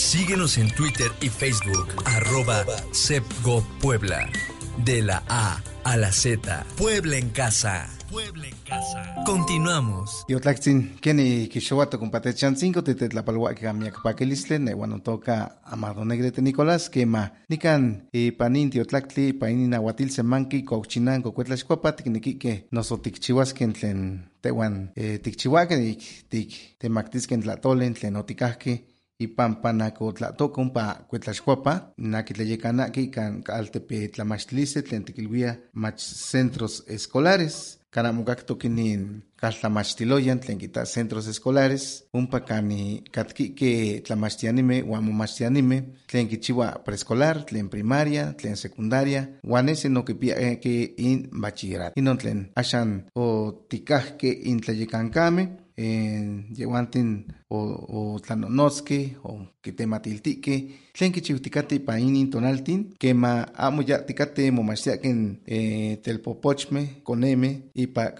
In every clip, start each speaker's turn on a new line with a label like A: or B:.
A: Síguenos en Twitter y Facebook, arroba Puebla. De la A a la Z. Puebla en casa. Puebla en casa. Continuamos.
B: Yo tlaxin, keni kishowato compate chancinco te tetlapalwa que miak pakelisle ne wano toca amado negrete Nicolás que ma nikan y panin tio tlaxli painin aguatil semanki cochinan cocuetlashcuapa tikniki que noso tikchihuasken tlen tewan eh, tikchihuaken tik temaktisken tlatolen tlen otikahke ipan panakotlatoka ompa kuetlaxkuapa nakitlayekanaki kan kaltepe tlamachtilistli tlen tikilwia mach centros escolares. Kanamokak kinin kaltlamachtiloyan tlen kita centros escolares. Ompa kani katkike tlamachtianime uan momachtianime tlen kichiua preescolar tlen primaria tlen secundaria uan ese nokipiake in bachillerato. Inon tlen axan otikajke intlayekankameh yehuantin o, o tlanonotzkeh o kitematiltihkeh tlen kichiutikateh ipan inin tonaltin kema amo ya tikateh momachtiahken eh, telpopochmeh konemeh ipa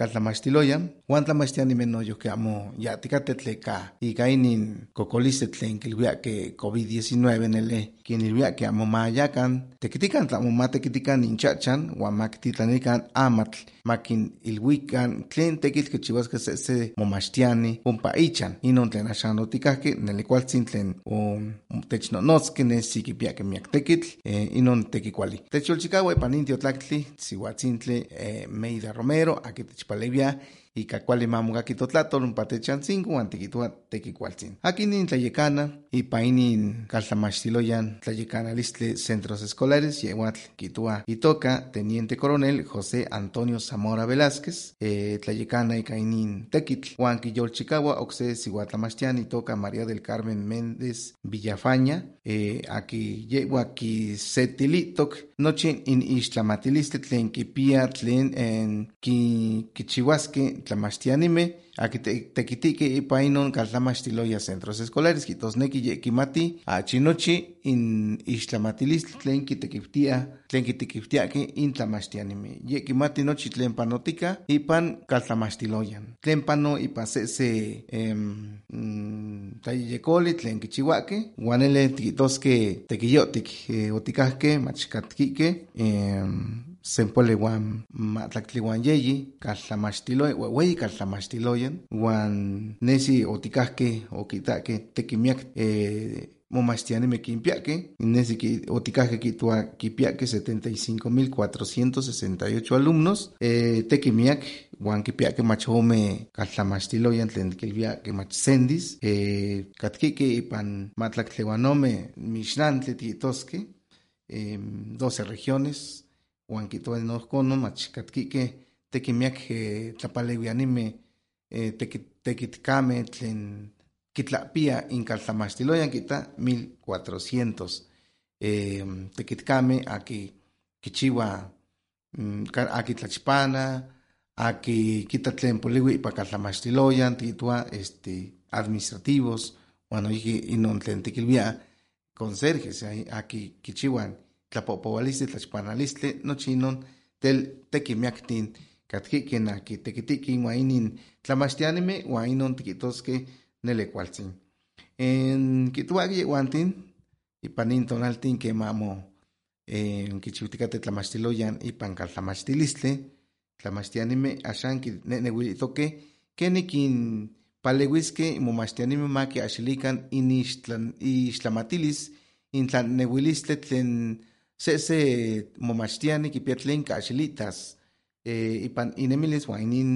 B: kaltlamachtiloyan uan tlamachtianimeh noyihki amo ya tikateh tleka ika inin kokolistli tlen kilwiahkeh COVID-19 nele kinilwiahkeh amo mayakan tekitikan tlamo matekitikan inchachan uan makititlanikan amatl makin ilwikan tlen tekitl kichiuaskeh sehse momachtiani ompa ichan inon tlen axan otikahkeh neli kualtzin tlen technonotzkeh nesi kipiahkeh miak tekitl eh, inon tekikuali techyolchikaua ipan nin tiotlactli siuatzintli eh, Meida Romero aki ika kuali mamokaki totlatol ompa techantzinko uan tikitua tekikualtzin aki nin tlayekana ipa inin kaltlamachtiloyan tlayekanalistli centros escolares yehuatl kitua itoka teniente coronel José Antonio Zamora Velázquez eh, tlayekana ika inin tekitl uan kiyolchikaua okse siuatlamachtian itoka María del Carmen Méndez Villafaña eh, aki yehua kisetilitok nochi in ixtlamatilistli tlen kipia tlen en ki, tlamachtianimeh aki tekitihke ipa inon kaltlamachtiloya centros escolares kitosneki ye kimati achi nochi in ixtlamatilistli tlen kitekiptia tlen kitekiptiahkeh in tlamachtianimeh ye kimati nochi tlen panotika ipan kaltlamachtiloyan tlen pano ipa sehse em, mm, tlayeyekoli tlen kichiuahkeh uan nele tikihtoskeh tekiyotik eh, otikahkeh em, matlaktli uan yeyi kaltlamachtiloyan ueyi kaltlamachtiloyan uan nesi otikahkeh okitahkeh tekimiak eh, momachtianimeh kimpiahkeh nesi ki otikahkeh kihtowa kipiahkeh 75,468 alumnos eh, tekimiak uan kipiahkeh mach ome kaltlamachtiloyan tlen kilwia mach sendis eh, katkihkeh ipan matlaktli uan ome mixnantli tikihtoskeh eh, 12 regiones uan kihtowa nohkonon mach katkihkeh tekimiak eh, tlapalewianimeh eh, tekitkameh tlen kitlapia inkaltlamachtiloyan kita 1400 eh, tekitkameh aki kichiua mm, aki tlachpana aki kita tlen poliwi ipa kaltlamachtiloyan tikihtowa este administrativos noihki inon tlen tikilwia conserjes aki kichiuan tlapopoualistli tlachpanalistli nochi inon tel tekimiaktin katkihkeh aki tekitihkeh inuan inin tlamachtianimeh uan inon tikihtoskeh nele kualtzin en kihtowa yehuantin ipan nin tonaltin kema amo eh, kichiutikateh tlamachtiloyan ipan kaltlamachtilistli tlamachtianimeh axan kineneuilitokeh keni kinpalewiskeh momachtianimeh makiahxilikan inixtlamatilis intlaneuilistli tlen sehse momachtiani kipia tlen kaahxilitas eh, ipan inemilis uan inin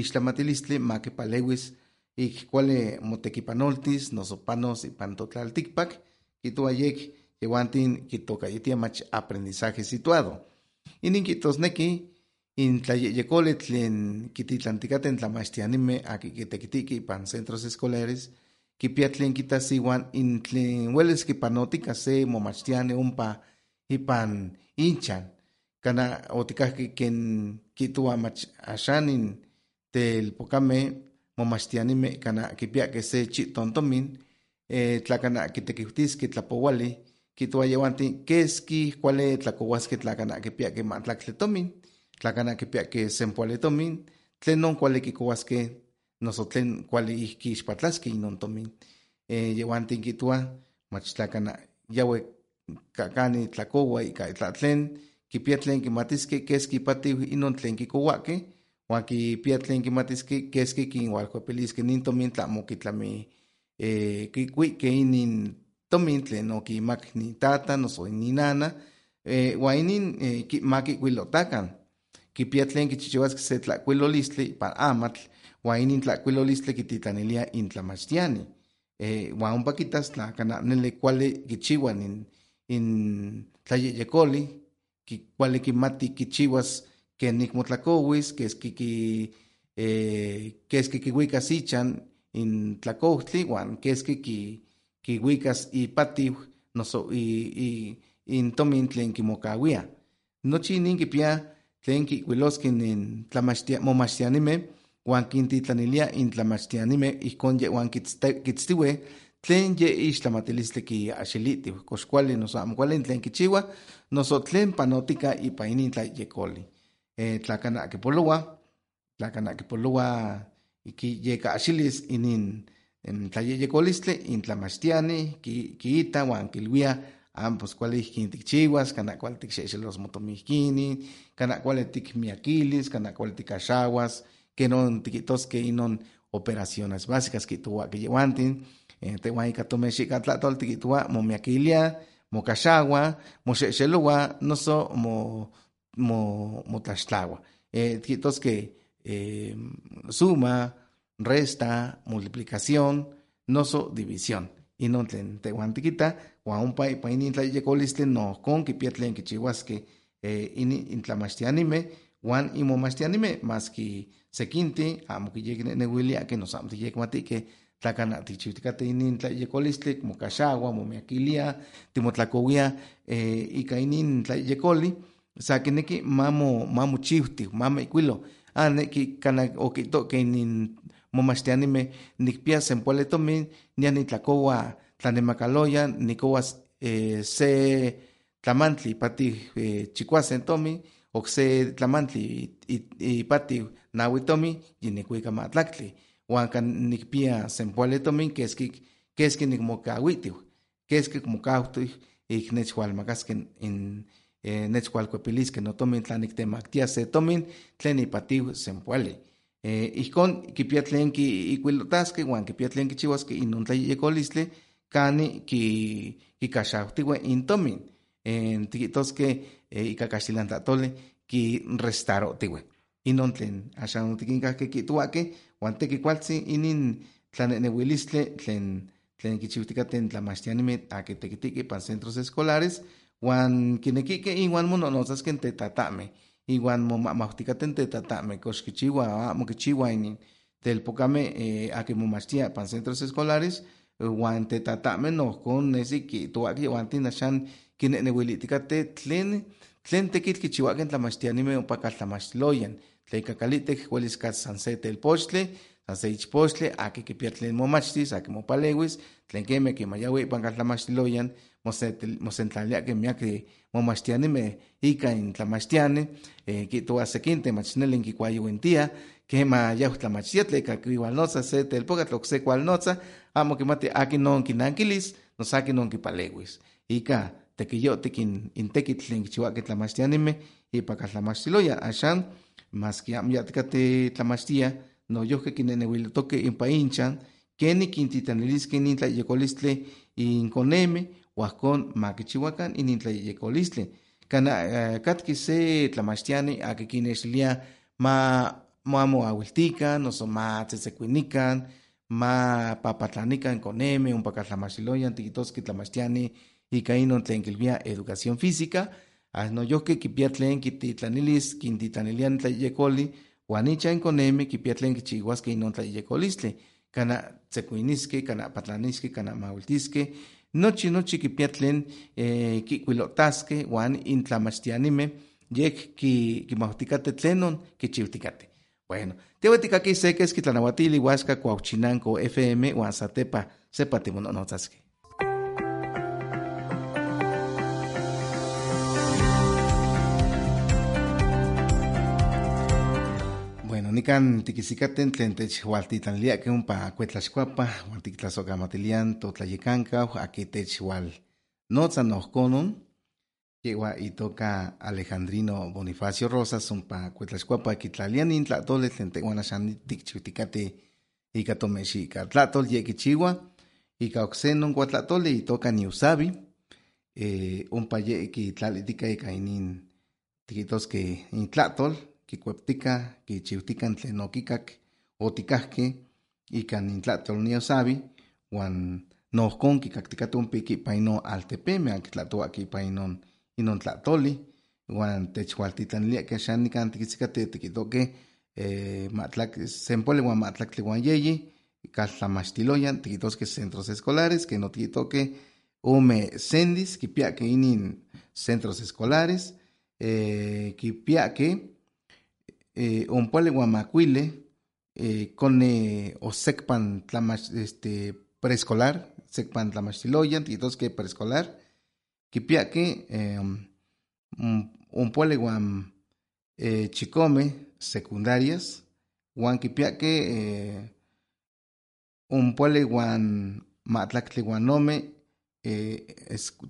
B: ixtlamatilistli makipalewis ik kuali motekipanoltis noso panos ipan totlaltikpak kihtowa yek yehuantin kitokayetia mach aprendizaje situado. Inin kihtosneki in tlayeyekoli tlen kititlantikateh tlamachtianimeh aki kitekitihkeh ipan centros escolares kipia tlen kitas iuan in tlen uelis kipanotika se momachtiani ompa ipan inchan kana otikahki ken kihtowa mach axan in telpokameh momachtianimeh kana kipiahkeh se chihtontomin eh, tla kana kitekiutiskeh tlapouali kihtowa yehuantin keski kuali tlakouaskeh tla kana kipiahkeh mahtlactli tomin tla kana kipiahkeh sempoali tomin tlenon kuali kikouaskeh noso tlen kuali ihki ixpatlaskeh inon tomin. Eh, yehuantin kihtowa machtlacana yawe kakani tlakowa ika itlatlen kipia tlen kimatiske keski patiw inon tlen kikowake wan kipia tlen kimatiske keski kinwalkuepiliske nin tomin tlamo kitlami eh, kikuike inin tomin tlen okimak ni tata noso ni nana eh, wan inin eh, makikuilotakan kipia tlen kichichiuaske se tlakuilolistli ipan amatl wan inin tlakuilolistli kititlanilia intlamachtiani eh, ompa kitas tla kana nele kuali kichiua nin in tlayeyekoli kuali kimati kichiuas ken nikmotlakowis keski ki eh, keski kiuikas ichan in tlakohtli wan keski ki kiuikas ipatiw noso i, i, in tomin tlen kimokawia nochi inin kipia tlen kikuiloskeh nin momachtianimeh uan kintitlanilia in tlamachtianimeh ijkon yehuan kitztiueh tlen ye ixtlamatilistli kiaxilitiw kox kuali noso amo kuali tlen kichiua noso tlen panotika ipa inin tlayekoli eh, tlakana kipoloa tlakana kipoloa iki yekaaxilis inin tlayeyekolistli in tlamachtiani kiita uan kilwia amo pues kuali ihkin tikchiuas kana kuali tikxexelos motomihkini kana kuali tikmiakilis kana kuali tikaxauas kenon tikihtoskeh inon operaciones básicas kihtowa kiyeuantin eh, tehuan ika tomexikatlahtol tikihtowa momiakilia mokaxaua moxexeloua noso mo mo motlaxtlaua eh, tikihtoskeh eh, suma resta multiplicación noso división. Inon tlen tehuan tikita uan ompa ipa inin tlayekolistli nohkon kipia tlen kichiuaskeh eh, inin intlamachtianimeh uan inmomachtianimeh maski sekinti amo kiyekneneuiliakeh noso amo tiyekmatihkeh tlakana tikchiutikateh inin tlayekolistli mokaxaua momiakilia timotlakowia eh, ika inin tlayekoli sa kineki mamo mamochiutiu mamoikuilo ah neki kana okihtohkeh inin momachtianimeh nikpia senpoali tomin niah nitlakoua tlanemakaloya nikouas eh, se tlamantli ipatih eh, chikuasen tomin okse tlamantli ipatiw naui tomin yinikuika matlaktli uan kan nikpia senpoali tomin keski keski nikmokauitiw keski mokautiu ik nechualmakaskeh in eh, nechkualkuepiliskeh notomin tla niktemaktia se tomin tlen ipatiw senpoali eh, ijkon kipia tlen kiikuilotaskeh uan kipia tlen kichiuaskeh inon kani ki kikaxautiwe in tomin. Eh, tikihtoskeh eh, ika kaxtilantlahtoli kirestarotiwe inon tlen axan otikinkahkeh kihtohuakeh uan tekikualtzin inin tlanehnehuilistli tlen tlen kichiutikateh tlamachtianimeh akeh tekitihkeh ipan centros escolares uan kinekihkeh inuan mononotzaskeh tetatameh iuan momahmautikateh tetatameh kox kichiua amo kichiua inin telpokameh eh, akin momachtia ipan centros escolares uan tetatameh nohkon nesi kihtohuakeh yehuantin axan kinehnehuilitikateh tlen tlen tekitl kichiuakeh tlamachtianimeh ompa kaltlamachtiloyan tlen ika kalihtec uelis katz san se telpochtli san se ichpochtli aki kipia tlen momachtis aki mopaleuis tlen kemeh kimayaui ipan kaltlamachtiloyan mosentlaliakeh miakeh momachtianimeh ika in tlamachtiani eh, kihtowa sekinteh mach neli kikuayouintia kema yauh tlamachtia tleka kiualnotza se telpokatl ok se kualnotza amo kimati akin non kinankilis noso akin non kipaleuis ika tekiyotik in, in tekitl tlen kichiuakeh tlamachtianimeh ipa kaltlamachtiloya maski amo yatikateh tlamachtia noyohkeh kineneuilitokeh impa inchan kenik kintitlanilisqueh inin tlayekolistli in konemeh uahkon makichiuakan inin tlayekolistli kana katki se tlamachtiani aki kinextilia ma mamoauiltikan noso matzetzekuinikan ma papatlanikan konemeh ompa kaltlamachtiloyan tikihtoskeh tlamachtiani ika inon tlen kilvia educación física noyohkeh kipia tlen kititlanilis kintitlanilia tlayekoli uan ichan konemeh kipia tlen kichiuaskeh inon tlayekolistli kana tzekuiniskeh kana patlaniskeh kana maultiskeh nochi nochi kipia tlen eh, kikuilotaskeh uan intlamachtianimeh yek kimautikateh tlenon kichiutikateh bueno teua tikakih se keski tlanauatili huaxka cuauchinanco fm uan satepa sepa timononotzaskeh nikan tikisikaten tlen techhualtitlaniliakeh ompa kuetlaxkuapa uan tiktlasokamatilian totlayekankau aki techhual notza nohkonon yewa itoka Alejandrino Bonifacio Rosas ompa kuetlaxkuapa kitlalia nin tlahtoli tlen tehuan axan tikchiutikateh ika kichiua ika non kuatlahtoli itoka niusabi eh, ompa ye kitlalitika ika inin tikihtoskeh in kikueptika kichiutikan tlen okikak otikahkeh ika nin tlahtol niusabi uan nohkon kikaktikateh ompa ipa inon altepemeh akitlahtohuakeh ipa inon inon tlahtoli uan techualtitlaniliakeh axan nikan tikitzikateh tikihtohkeh eh, matlak sempoli uan mahtlaktli uan yeyi kaltlamachtiloyan tikihtoskeh centros escolares ken otikihtohkeh ome sendis kipiahkeh inin centros escolares eh, kipiahkeh eh, ompoali uan makuili eh, kone osekpan tlamach este preescolar sekpan tlamachtiloyan tikihtoskeh preescolar kipiahkeh eh, ompoali uan eh, chikome secundarias uan kipiahkeh eh, ompoali uan mahtlaktli uan ome eh,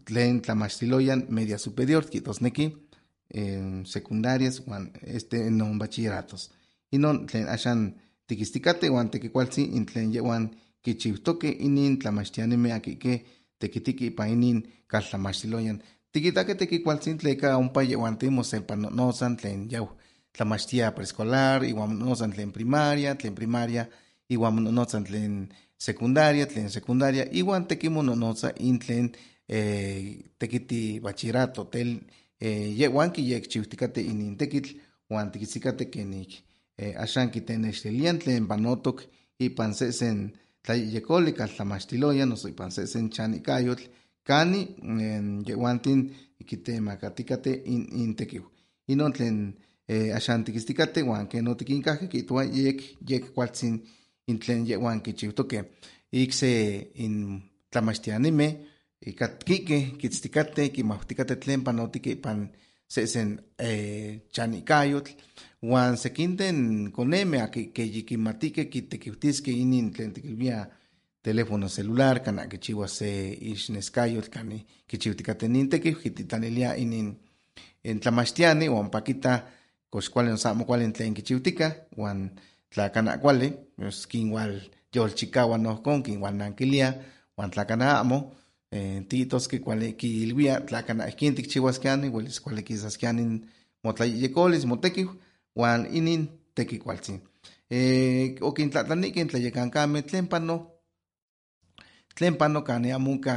B: tlen tlamachtiloyan media superior tikihtusneki eh, secundarias uan este non bachilleratos inon tlen axan tikistikateh uan tekikualtzin in tlen yehuan kichiutokeh inin tlamachtianimeh akihkeh tekitiki ipa inin kaltlamachtiloyan tikitakeh tekikualtzin tleka ompa yehuantin mosepannonotzan tlen yau. Tlamachtia preescolar iuan mononotzan tlen primaria tlen primaria iuan mononotzan tlen secundaria tlen secundaria. Iuan tekimononotza in tlen eh, tekiti bachillerato tel eh, yehuan kiyekchiutikateh inin tekitl uan tikitzikateh kenik eh, axan kitenextilian tlen panotok ipan sesen tlayehyekolih kaltlamachtiloyan noso ipan sesen chanikayotl kani eh, yehuantin kitemakatikateh in, in tekiu inon tlen eh, axan tikitztikateh uan ken otikinkahkeh kihtowa yek yek kualtzin in tlen yehuan kichiutokeh ikse in tlamachtianimeh ikatkikeh kitztikateh kimahtikateh tlen panotikeh ipan sesen eh, chanikayotl uan sekinten konemeh ke yikimatikeh kitekiutiskeh inin tlen tikilvia teléfono celular kana kichiua se ixneskayotl kani kichiutikateh nin tekiu kititlanilia inin tlamachtiani uan pakita kox kuali noso amo kuali tlen kichiutika uan tla kana kuali pues kinwal yolchikaua nohkon kinwalnankilia uan tla kana amo eh, tikihtoskeh kuali kiilvia tla kana ihkin tikchiuaskiani uelis kuali kisaskiani motlayehyekolis motekiu uan inin tekikualtzin eh, okintlahtlanikeh tlayekankameh tlen pano tlen pano kani amo onka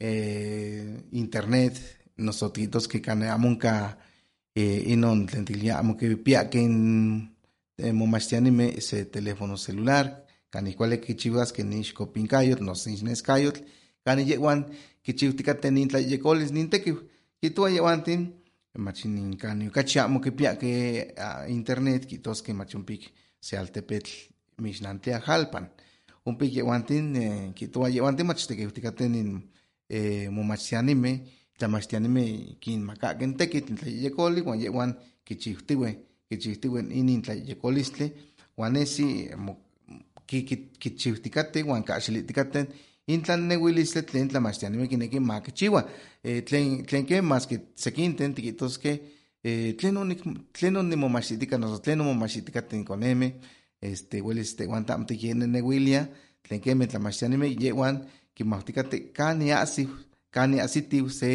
B: eh, internet noso tikihtoskeh kani amo eh, inon tlen tikilia amo kipiahkeh in eh, momachtianimeh se teléfono celular kanih kuali kichiuaskeh ixkopinkayotl noso ixneskayotl kanih yehuan kichiutikateh nin tlayehyekolis nin tekiu kihtowa yehuantin mach nin kani okachi amo uh, internet kihtoskeh mach ompik se altepetl mixnantia jalpan. Ompik yehuantin eh, kihtowa yehuantin mach eh, momachtianimeh tlamachtianimeh kinmakahkeh tekitl in tlayehyekolih uan yehuan kichiutiweh kichiutiweh inin tlayehyekolistli uan nesi kichiutikateh uan kahxilihtikateh in tlaneuilistli tlen tlamachtianimeh kinekih ma kichiua. Eh, tlen tlen ke maski sekinten tikihtoskeh eh, tlen onik tlen onimomachtitika noso tlen omomachtitikateh konemeh este uelis tehuan amo tikyeneneuilia tlen kemeh tlamachtianimeh yehuan kimautikateh kani ahsiu kani se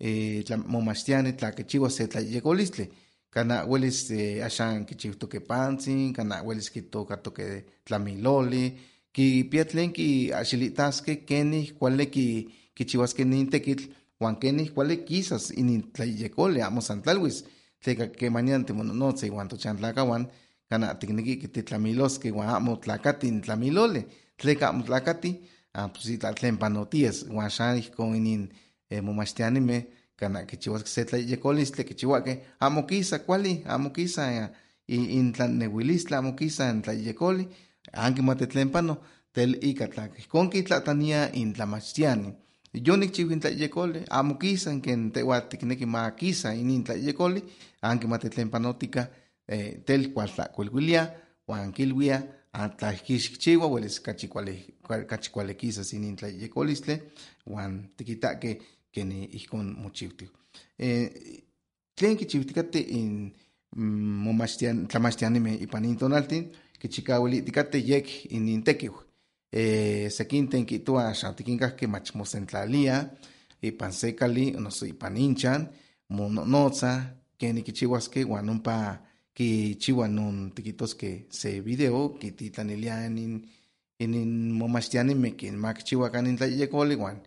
B: eh, momachtiani tla kichiua se tlayehyekolistli kana uelis axan kichiutokeh pantzin kana uelis kitokatokeh tlamiloli kipia tlen kiahxilihtaskeh kenih kuali ki, kichiuaskeh nin tekitl uan kenih kuali kisas inin tlayehyekolih amo san tlalwis tleka kemanian timononotza iuan tochantlakauan kana tikneki titlamiloskeh uan amo tlakati in tlamiloli tleka amo tlakati ah, pues itlah tlen panotias uan inin eh, momachtianimeh kana kichiuaskeh se tlayehyekolistli kichiuakeh amo kisa kuali amo kisa eh, in tlaneuilistli amo kisa in tlayehyekolih ankimati tlen pano tel ika tla ihkon kitlahtania in tlamachtiani yonikchiu in tlayehyekolih amo kisa ken tehua tikneki ma kisa inin tlayehyekolih ankimati tlen panotika eh, tel cual tlacuilguilia, huan kilwia, atlahkixchiwa, hueles cachicualequisa sin intlayecolistle, huan tiquitaque que ni ihcon mochiutiu. Eh, tlen kichiuticate in momachtian, tlamachtianime ipan intonaltin, kichikauiliticate yek in intekiu. Eh, sequinten kitua xantiquincahque mach mosentlalia, ipan sekali, noso ipan inchan, mononotza, keni kichihuasque, huan umpa kichiua nun tiquitosque se video, kititlanilia in, in momachtianime kin makchihuacan in tlayecoli, huan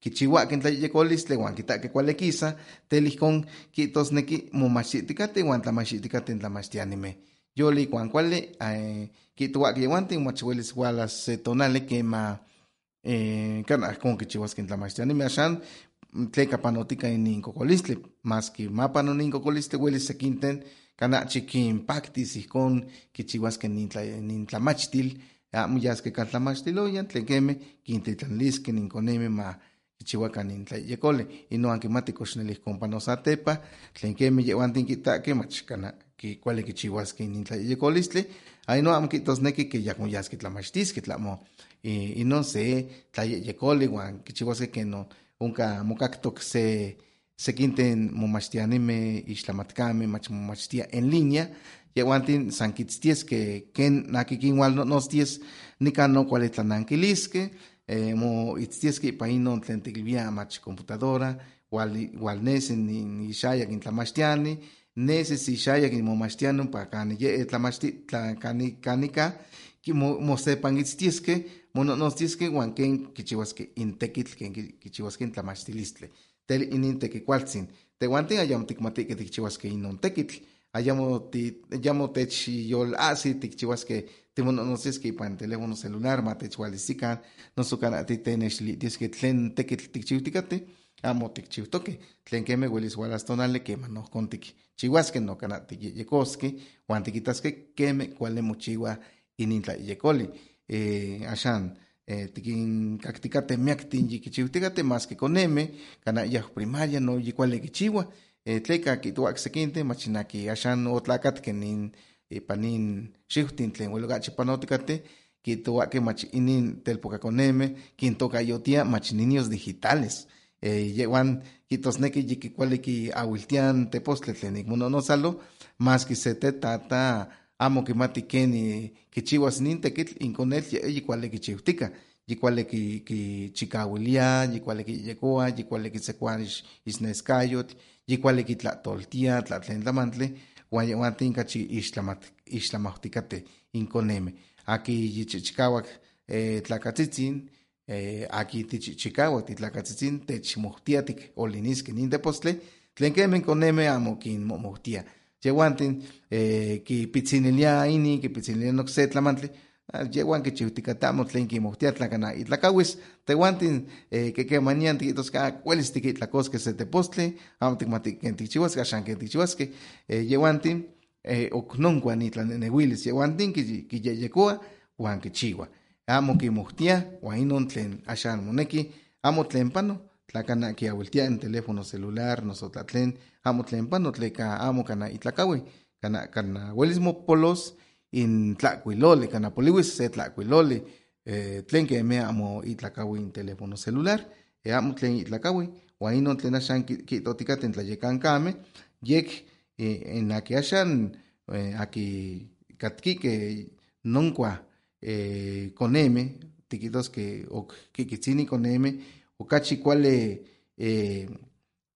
B: momachtianime ki itaque, kichihuaque in tlayecolistli, huan kitaque cualequisa, telihcon kitosnequi momachtiticate, huan tlamachtiticate in tlamachtianime. Yoli huan cuale, eh, kituaque yehuanten, mach huelis hualas se tonale que ma eh, kana con kichihuasque in tlamachtianime, axan tleka panotica in incocolistli, mas que mapa non incocolistli huelis sequinten, kana chiquinpactis ihcon kichihuasque nin tlamachtil, amo yasque can tlamachtiloyan, tlen queme, quintitlanlisque nin coneme ma kichihuacan nin tlayecole, y no anquimati coxnelihcon panosatepa, tlen queme yehuantin quitaque mach kana ki cuali kichihuasque nin tlayecolistli, ay no amo quitosnequi que yacmo yasque tlamachtisque tlamo, no se tlayecole, huan kichihuasque que no, unca mocactoc se sequinten momachtianime ixtlamatcame mach momachtia en línea, yehuantin san kitzties que ken no no eh, mo itzties que tlen tiquilvia mach computadora, wal, wal nesen ni ixayac in tlamachtiani, neses ixayac in momachtiano pa cani ye tlamachti, tla, cani, canica, ki mo, mo sepan itztiesque, mononostiesque huan ken kichihuasque in tequitl, ken kichihuasque in tlamachtilistle. Tel inin tequicualtzin. Tehuantin ayam tikmatique tikchihuasque inon tequitl, ayamo ti tech yol asi tikchihuasque timononostiesque ipan teléfono celular ma techualisican, nosucan ati tenexlitiesque tlen tequitl tikchiuticate, amo tikchiutoque, tlen queme huelis hualas tonale quema no contic chihuasque no cana tiyecosque, huan tiquitasque queme cuale mochiwa inintla yecoli. Eh, ashan, eh, tikin cacticate miactin yiquichiuticate más que con M, cana yaj primaria no yicuale kichiwa, eh, tleca kituac sequinte, machinaki ashan otlacat que nin panin shiftin tlen huelgachi panoticate, kituaque mach inin telpoca con M, quintoca yotia mach niños digitales. Eh, yeguan kitosneki yiquicuale ki awiltian tepostle tlen ikmononosalo, más que se te tata amo que mati keni kichiwas nin tekitl inkonel yi kuale kichiutika yi kuale ki ki chikawilia yi kuale ki yekoa yi kuale ki sekuan isneskayot yi kuale ki tlatoltia tlatlen tlamantle huan yehuan tinka chi ixtlamat ixtlamautikate inkoneme aki yi chichikawak eh, tlakatzitzin eh, aki tichichikawak titlakatzitzin techmohtiatik oliniske nin tepostle tlen kemen koneme amo kin momohtia yehuantin eh, kipitzinilia ini, kipitzinilia nokse tlamantli, yehuan kichiuticatamo tlen kimohtia tlacana itlacauis, tehuantin eh, que quemanian tiquitos ka cuelis tiquitlacosque se tepostli, amo ticmati ken tichihuasque, axan eh, yehuantin eh, ocnoncuan itlanenehuilis, yehuantin quiyeyecoa, huan kichiua. Amo kimohtia, huan inon tlen axan moneki, amo tlen pano, tlacana que abueltia en teléfono celular, nosotlatlen, amo tleca amo cana itlacawi, cana, cana huelismo polos, in tlacuilole, cana poliwis se tlacuilole, eh, tlen que me amo itlacawi teléfono celular, e amo tlen itlacawi, huaino tlen ashan kitoticate en tlayecan kame, yek eh, en aquí ashan, eh, aquí katki que noncua eh, con M, tiquitos que, o kikitzini con M, okachi kuale eh,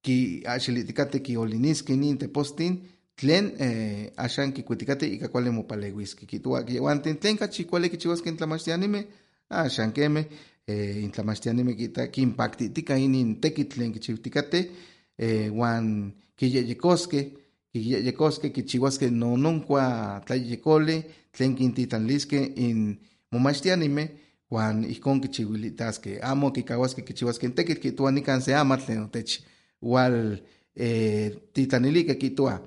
B: ki axiliticate ki oliniski nin tepostin tlen eh, axan kikuiticate ika kuale mopalehuiski kitua kiyehuantin tlen kachi kuale kichihuaski in tlamachtianime axan keme eh, in tlamachtianime kita kinpaktitika inin tekitl tlen kichiuticate eh, huan kiyeyekoske kiyeyekoske kichihuaske nononkua tlayekole tlen kintitlanliske in momachtianime huan ijkon kichiuilitasque amo kikahuasque kichihuasque tekitl kitua nikan se amatl tlen otech igual eh, titlanilique kitua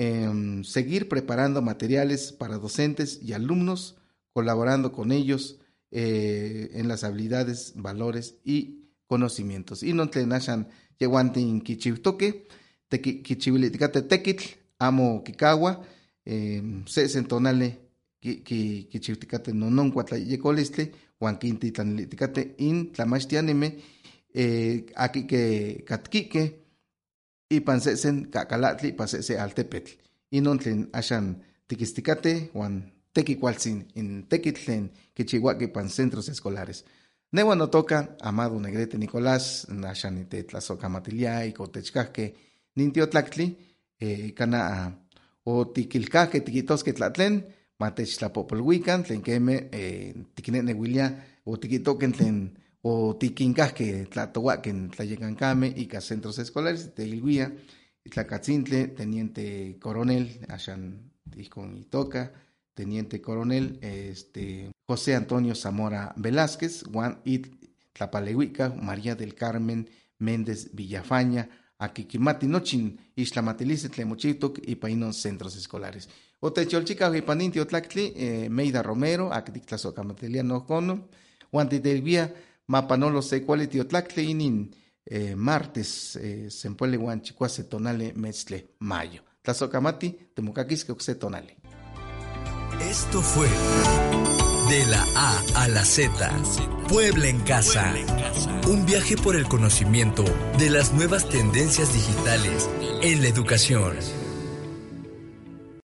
B: eh, seguir preparando materiales para docentes y alumnos colaborando con ellos eh, en las habilidades, valores y conocimientos. Y no tlen ashan yehuantin kichiutoque, kichiuiliticate tekitl, amo kikawa eh, se sentonale ki ki ki chiuticate no non cuatla yecoliste huan quinti tlaniliticate in tlamachtianime eh, aquí que katquique ipan sesen kacalatli pa se altepetl. Inon tlen axan tikisticate huan tequicualtzin in tequitlen kichihuaki pan centros escolares. Newa no toca, amado Negrete Nicolás, Nashanite Tlazocamatiliá y Cotechcaque, Nintiotlactli, eh, Cana, o Tiquilcaque, Tiquitosque Tlatlen, Matech Tlapopolhuican, Tlen Queme, eh, Tiquine Nehuilia, o Tiquitoquen Tlen, o Tiquincasque, Tlatohuaquen, Tlayecancame, y centros escolares, Teilhuia, Tlacatzintle, Teniente Coronel, Ashan Tiscon Itoca, Teniente Coronel, este, José Antonio Zamora Velázquez, Juan It Tlapalehuica, María del Carmen Méndez Villafaña, Akikimati Nochin, Ixtlamatilice Tlemochitok y Painon Centros Escolares. Otecholchica Hipaninti Otlactli, eh, Meida Romero, Akdictlazokamatelia Nocono, Juan Titelvía, Mapanolo Secualiti Otlactli Inin, eh, martes, eh, Sempuele Juan Chicuase Tonale Metzle Mayo. Tlazocamati, Temucaquisque Oxe Tonale.
A: Esto fue De la A a la Z. Puebla en casa. Un viaje por el conocimiento de las nuevas tendencias digitales en la educación.